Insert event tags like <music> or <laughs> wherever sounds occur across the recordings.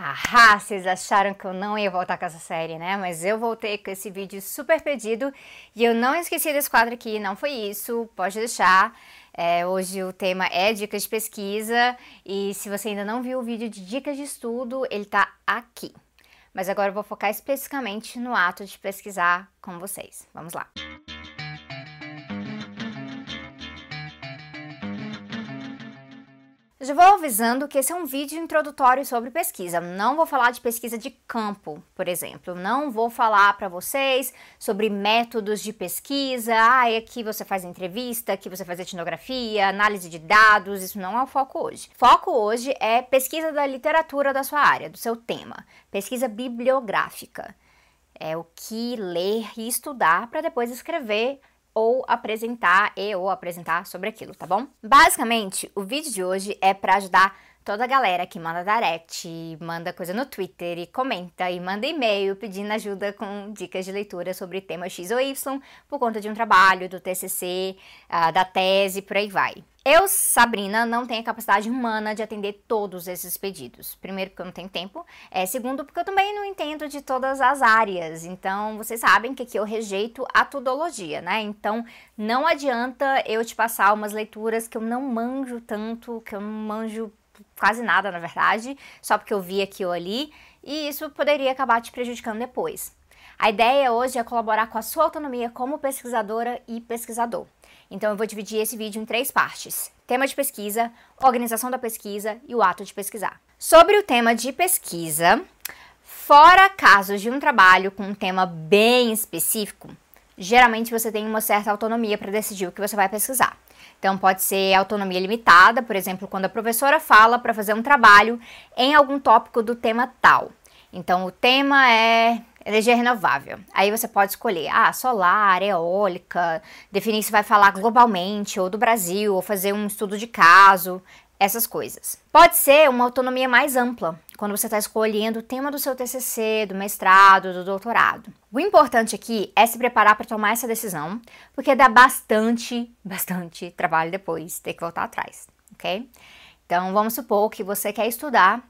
Ah, vocês acharam que eu não ia voltar com essa série, né? Mas eu voltei com esse vídeo super pedido e eu não esqueci desse quadro aqui, não foi isso, pode deixar. É, hoje o tema é dicas de pesquisa e se você ainda não viu o vídeo de dicas de estudo, ele tá aqui. Mas agora eu vou focar especificamente no ato de pesquisar com vocês. Vamos lá. Já vou avisando que esse é um vídeo introdutório sobre pesquisa. Não vou falar de pesquisa de campo, por exemplo. Não vou falar para vocês sobre métodos de pesquisa. Ah, aqui você faz entrevista, aqui você faz etnografia, análise de dados. Isso não é o foco hoje. Foco hoje é pesquisa da literatura da sua área, do seu tema. Pesquisa bibliográfica. É o que ler e estudar para depois escrever ou apresentar e ou apresentar sobre aquilo, tá bom? Basicamente, o vídeo de hoje é para ajudar toda a galera que manda direct, manda coisa no Twitter e comenta e manda e-mail pedindo ajuda com dicas de leitura sobre tema X ou Y por conta de um trabalho, do TCC, ah, da tese, por aí vai. Eu, Sabrina, não tenho a capacidade humana de atender todos esses pedidos. Primeiro, porque eu não tenho tempo. É, segundo, porque eu também não entendo de todas as áreas. Então, vocês sabem que aqui eu rejeito a tudologia, né? Então, não adianta eu te passar umas leituras que eu não manjo tanto, que eu não manjo quase nada, na verdade, só porque eu vi aqui ou ali. E isso poderia acabar te prejudicando depois. A ideia hoje é colaborar com a sua autonomia como pesquisadora e pesquisador. Então eu vou dividir esse vídeo em três partes: tema de pesquisa, organização da pesquisa e o ato de pesquisar. Sobre o tema de pesquisa, fora casos de um trabalho com um tema bem específico, geralmente você tem uma certa autonomia para decidir o que você vai pesquisar. Então, pode ser autonomia limitada, por exemplo, quando a professora fala para fazer um trabalho em algum tópico do tema tal. Então, o tema é energia renovável. Aí você pode escolher, ah, solar, eólica, definir se vai falar globalmente ou do Brasil, ou fazer um estudo de caso, essas coisas. Pode ser uma autonomia mais ampla, quando você está escolhendo o tema do seu TCC, do mestrado, do doutorado. O importante aqui é se preparar para tomar essa decisão, porque dá bastante, <laughs> bastante trabalho depois ter que voltar atrás, ok? Então vamos supor que você quer estudar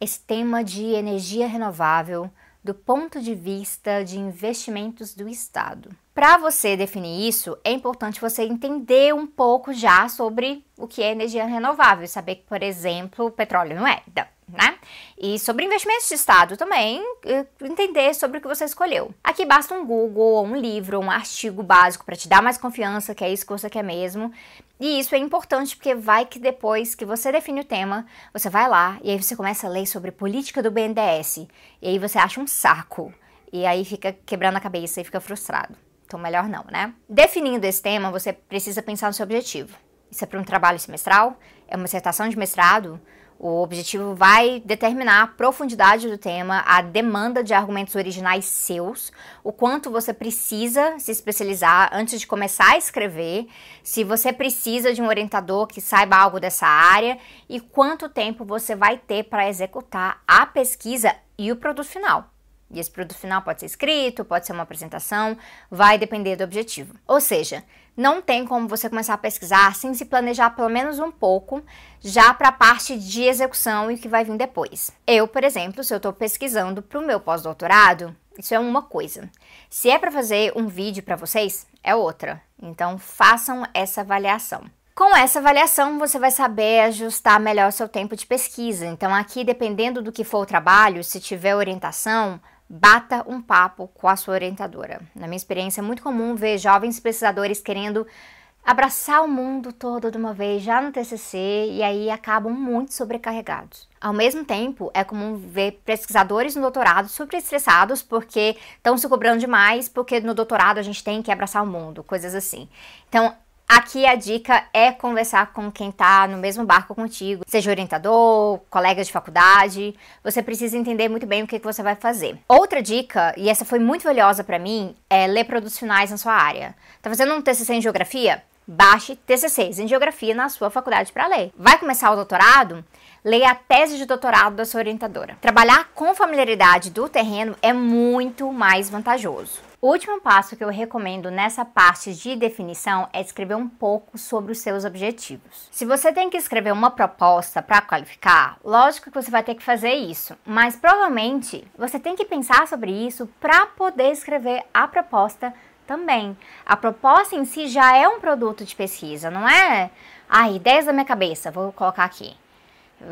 esse tema de energia renovável do ponto de vista de investimentos do Estado. Para você definir isso, é importante você entender um pouco já sobre o que é energia renovável, saber que, por exemplo, o petróleo não é. Não né? E sobre investimentos de Estado também, eh, entender sobre o que você escolheu. Aqui basta um Google, um livro, um artigo básico para te dar mais confiança que é isso que você quer mesmo. E isso é importante porque vai que depois que você define o tema, você vai lá e aí você começa a ler sobre política do BNDES. E aí você acha um saco. E aí fica quebrando a cabeça e fica frustrado. Então melhor não, né? Definindo esse tema, você precisa pensar no seu objetivo. Isso é para um trabalho semestral? É uma dissertação de mestrado? O objetivo vai determinar a profundidade do tema, a demanda de argumentos originais seus, o quanto você precisa se especializar antes de começar a escrever, se você precisa de um orientador que saiba algo dessa área e quanto tempo você vai ter para executar a pesquisa e o produto final. E esse produto final pode ser escrito, pode ser uma apresentação, vai depender do objetivo. Ou seja, não tem como você começar a pesquisar sem se planejar pelo menos um pouco, já para a parte de execução e o que vai vir depois. Eu, por exemplo, se eu estou pesquisando para o meu pós-doutorado, isso é uma coisa. Se é para fazer um vídeo para vocês, é outra. Então façam essa avaliação. Com essa avaliação, você vai saber ajustar melhor seu tempo de pesquisa. Então, aqui, dependendo do que for o trabalho, se tiver orientação, bata um papo com a sua orientadora. Na minha experiência, é muito comum ver jovens pesquisadores querendo abraçar o mundo todo de uma vez já no TCC e aí acabam muito sobrecarregados. Ao mesmo tempo, é comum ver pesquisadores no doutorado super estressados porque estão se cobrando demais, porque no doutorado a gente tem que abraçar o mundo, coisas assim. Então, Aqui a dica é conversar com quem está no mesmo barco contigo, seja orientador, colega de faculdade. Você precisa entender muito bem o que, que você vai fazer. Outra dica, e essa foi muito valiosa para mim, é ler produtos finais na sua área. Tá fazendo um TCC em geografia? Baixe TCCs em geografia na sua faculdade para ler. Vai começar o doutorado? Leia a tese de doutorado da sua orientadora. Trabalhar com familiaridade do terreno é muito mais vantajoso. O último passo que eu recomendo nessa parte de definição é escrever um pouco sobre os seus objetivos. Se você tem que escrever uma proposta para qualificar, lógico que você vai ter que fazer isso, mas provavelmente você tem que pensar sobre isso para poder escrever a proposta também. A proposta em si já é um produto de pesquisa, não é? Ah, ideias da minha cabeça, vou colocar aqui.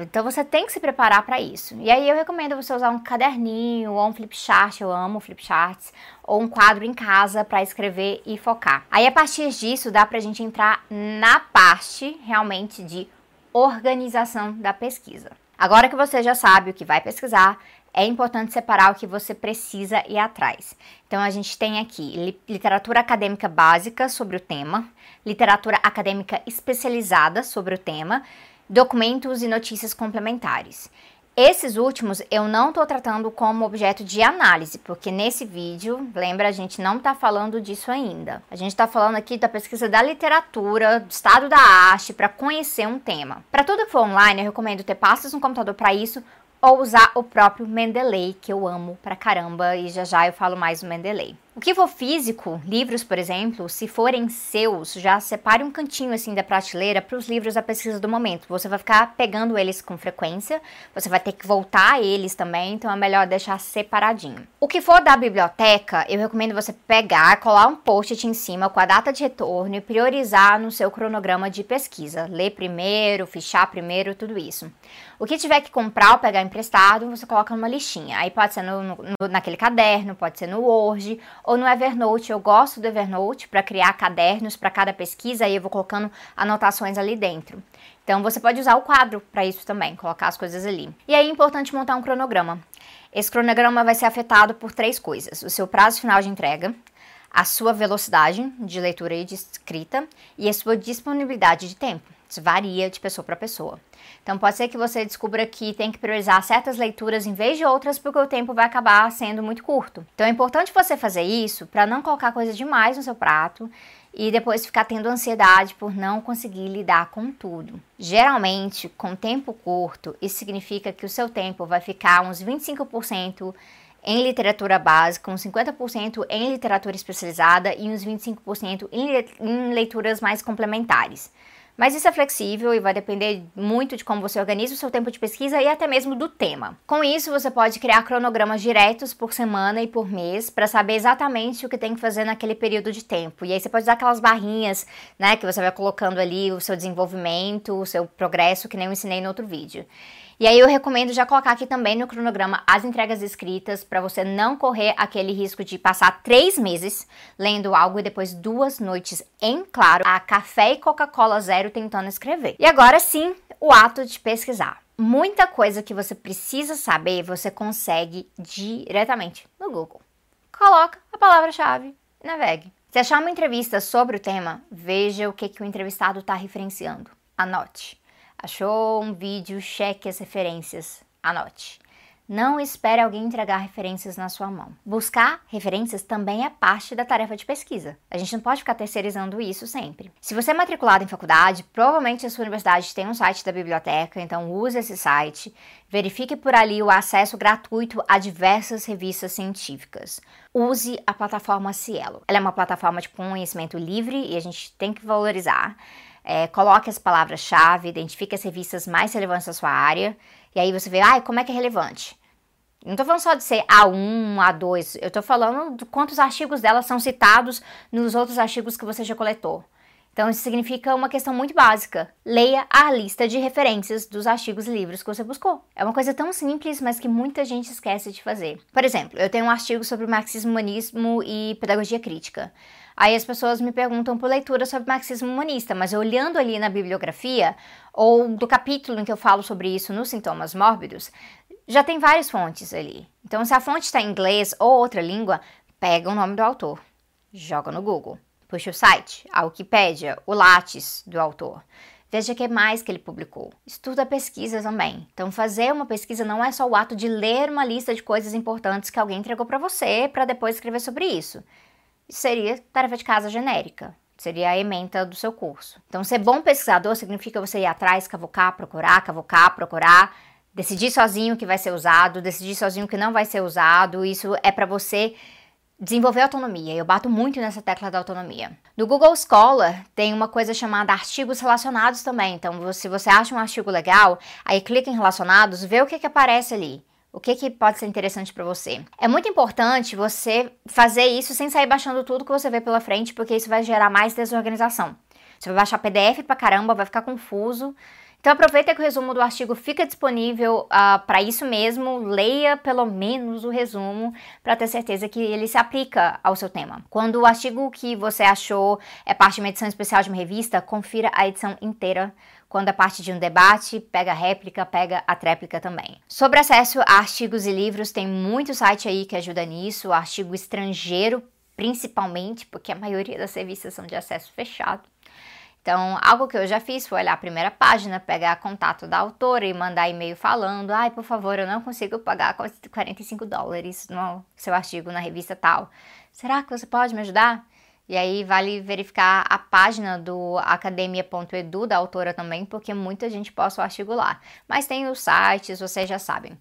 Então você tem que se preparar para isso. E aí eu recomendo você usar um caderninho ou um flipchart, eu amo flipcharts, ou um quadro em casa para escrever e focar. Aí a partir disso dá pra gente entrar na parte realmente de organização da pesquisa. Agora que você já sabe o que vai pesquisar, é importante separar o que você precisa ir atrás. Então, a gente tem aqui literatura acadêmica básica sobre o tema, literatura acadêmica especializada sobre o tema, documentos e notícias complementares. Esses últimos eu não estou tratando como objeto de análise, porque nesse vídeo, lembra, a gente não está falando disso ainda. A gente está falando aqui da pesquisa da literatura, do estado da arte, para conhecer um tema. Para tudo que for online, eu recomendo ter pastas no computador para isso ou usar o próprio Mendeley, que eu amo pra caramba, e já já eu falo mais do Mendeley. O que for físico, livros, por exemplo, se forem seus, já separe um cantinho assim da prateleira para os livros da pesquisa do momento. Você vai ficar pegando eles com frequência, você vai ter que voltar a eles também, então é melhor deixar separadinho. O que for da biblioteca, eu recomendo você pegar, colar um post-it em cima com a data de retorno e priorizar no seu cronograma de pesquisa. Ler primeiro, fichar primeiro, tudo isso. O que tiver que comprar ou pegar emprestado, você coloca numa listinha. Aí pode ser no, no, naquele caderno, pode ser no Word ou no Evernote. Eu gosto do Evernote para criar cadernos para cada pesquisa e eu vou colocando anotações ali dentro. Então você pode usar o quadro para isso também, colocar as coisas ali. E aí é importante montar um cronograma. Esse cronograma vai ser afetado por três coisas: o seu prazo final de entrega, a sua velocidade de leitura e de escrita e a sua disponibilidade de tempo. Isso varia de pessoa para pessoa. Então pode ser que você descubra que tem que priorizar certas leituras em vez de outras porque o tempo vai acabar sendo muito curto. Então é importante você fazer isso para não colocar coisa demais no seu prato e depois ficar tendo ansiedade por não conseguir lidar com tudo. Geralmente, com tempo curto, isso significa que o seu tempo vai ficar uns 25% em literatura básica, uns 50% em literatura especializada e uns 25% em leituras mais complementares. Mas isso é flexível e vai depender muito de como você organiza o seu tempo de pesquisa e até mesmo do tema. Com isso, você pode criar cronogramas diretos por semana e por mês para saber exatamente o que tem que fazer naquele período de tempo. E aí você pode usar aquelas barrinhas, né, que você vai colocando ali o seu desenvolvimento, o seu progresso, que nem eu ensinei no outro vídeo. E aí eu recomendo já colocar aqui também no cronograma as entregas escritas para você não correr aquele risco de passar três meses lendo algo e depois duas noites em claro a café e Coca-Cola zero tentando escrever. E agora sim, o ato de pesquisar. Muita coisa que você precisa saber você consegue diretamente no Google. Coloca a palavra-chave e navegue. Se achar uma entrevista sobre o tema, veja o que, que o entrevistado está referenciando. Anote. Achou um vídeo, cheque as referências. Anote. Não espere alguém entregar referências na sua mão. Buscar referências também é parte da tarefa de pesquisa. A gente não pode ficar terceirizando isso sempre. Se você é matriculado em faculdade, provavelmente a sua universidade tem um site da biblioteca, então use esse site. Verifique por ali o acesso gratuito a diversas revistas científicas. Use a plataforma Cielo. Ela é uma plataforma de conhecimento livre e a gente tem que valorizar. É, coloque as palavras-chave, identifique as revistas mais relevantes da sua área, e aí você vê, ah, como é que é relevante? Não estou falando só de ser A1, A2, eu estou falando de quantos artigos dela são citados nos outros artigos que você já coletou. Então, isso significa uma questão muito básica. Leia a lista de referências dos artigos e livros que você buscou. É uma coisa tão simples, mas que muita gente esquece de fazer. Por exemplo, eu tenho um artigo sobre marxismo, humanismo e pedagogia crítica. Aí as pessoas me perguntam por leitura sobre marxismo humanista, mas olhando ali na bibliografia, ou do capítulo em que eu falo sobre isso nos sintomas mórbidos, já tem várias fontes ali. Então, se a fonte está em inglês ou outra língua, pega o nome do autor, joga no Google, puxa o site, a Wikipédia, o Lattes do autor. Veja o que mais que ele publicou. Estuda a pesquisa também. Então, fazer uma pesquisa não é só o ato de ler uma lista de coisas importantes que alguém entregou para você para depois escrever sobre isso seria tarefa de casa genérica. Seria a ementa do seu curso. Então, ser bom pesquisador significa você ir atrás, cavocar, procurar, cavocar, procurar, decidir sozinho o que vai ser usado, decidir sozinho o que não vai ser usado. Isso é para você desenvolver autonomia. Eu bato muito nessa tecla da autonomia. No Google Scholar tem uma coisa chamada artigos relacionados também. Então, se você acha um artigo legal, aí clica em relacionados, vê o que, que aparece ali. O que, que pode ser interessante para você? É muito importante você fazer isso sem sair baixando tudo que você vê pela frente, porque isso vai gerar mais desorganização. Você vai baixar PDF pra caramba, vai ficar confuso. Então aproveita que o resumo do artigo fica disponível uh, ah, para isso mesmo, leia pelo menos o resumo para ter certeza que ele se aplica ao seu tema. Quando o artigo que você achou é parte de uma edição especial de uma revista, confira a edição inteira quando é parte de um debate, pega a réplica, pega a tréplica também. Sobre acesso a artigos e livros, tem muito site aí que ajuda nisso, artigo estrangeiro principalmente, porque a maioria das revistas são de acesso fechado. Então, algo que eu já fiz foi olhar a primeira página, pegar contato da autora e mandar e-mail falando: ai, por favor, eu não consigo pagar 45 dólares no seu artigo na revista tal. Será que você pode me ajudar? E aí vale verificar a página do academia.edu da autora também, porque muita gente posta o artigo lá. Mas tem os sites, vocês já sabem.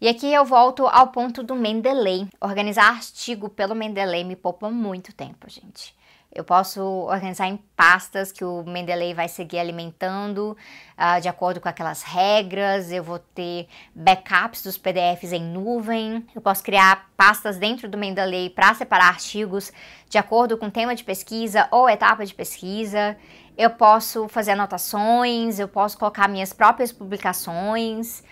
E aqui eu volto ao ponto do Mendeley. Organizar artigo pelo Mendeley me poupa muito tempo, gente. Eu posso organizar em pastas que o Mendeley vai seguir alimentando uh, de acordo com aquelas regras. Eu vou ter backups dos PDFs em nuvem. Eu posso criar pastas dentro do Mendeley para separar artigos de acordo com tema de pesquisa ou etapa de pesquisa. Eu posso fazer anotações, eu posso colocar minhas próprias publicações.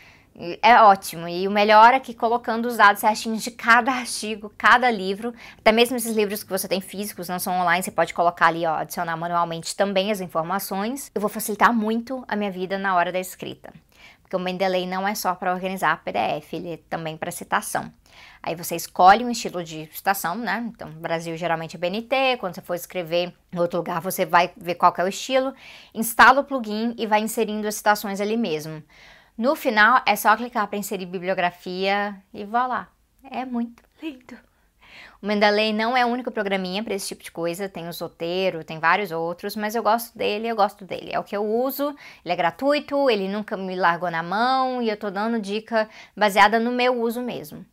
É ótimo. E o melhor é que colocando os dados certinhos de cada artigo, cada livro, até mesmo esses livros que você tem físicos, não são online, você pode colocar ali, ó, adicionar manualmente também as informações. Eu vou facilitar muito a minha vida na hora da escrita. Porque o Mendeley não é só para organizar PDF, ele é também para citação. Aí você escolhe um estilo de citação, né? Então, Brasil geralmente é BNT, quando você for escrever em outro lugar, você vai ver qual é o estilo, instala o plugin e vai inserindo as citações ali mesmo. No final é só clicar para inserir bibliografia e vá lá. É muito lindo. O Mendeley não é o único programinha para esse tipo de coisa, tem o Zotero, tem vários outros, mas eu gosto dele, eu gosto dele. É o que eu uso, ele é gratuito, ele nunca me largou na mão e eu tô dando dica baseada no meu uso mesmo,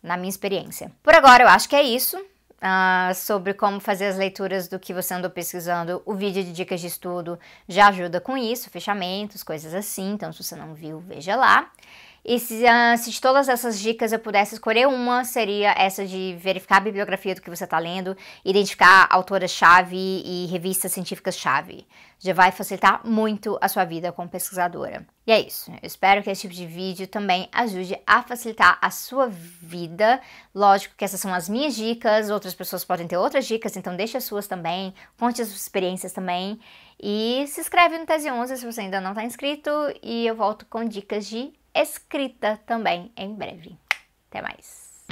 na minha experiência. Por agora eu acho que é isso uh, sobre como fazer as leituras do que você andou pesquisando, o vídeo de dicas de estudo já ajuda com isso, fechamentos, coisas assim. Então, se você não viu, veja lá. E se, uh, se, de todas essas dicas eu pudesse escolher uma, seria essa de verificar a bibliografia do que você está lendo, identificar autoras-chave e revistas científicas-chave. Já vai facilitar muito a sua vida como pesquisadora. E é isso. Eu espero que esse tipo de vídeo também ajude a facilitar a sua vida. Lógico que essas são as minhas dicas, outras pessoas podem ter outras dicas, então deixe as suas também, conte as suas experiências também. E se inscreve no Tese 11 se você ainda não está inscrito. E eu volto com dicas de escrita também em breve. Até mais!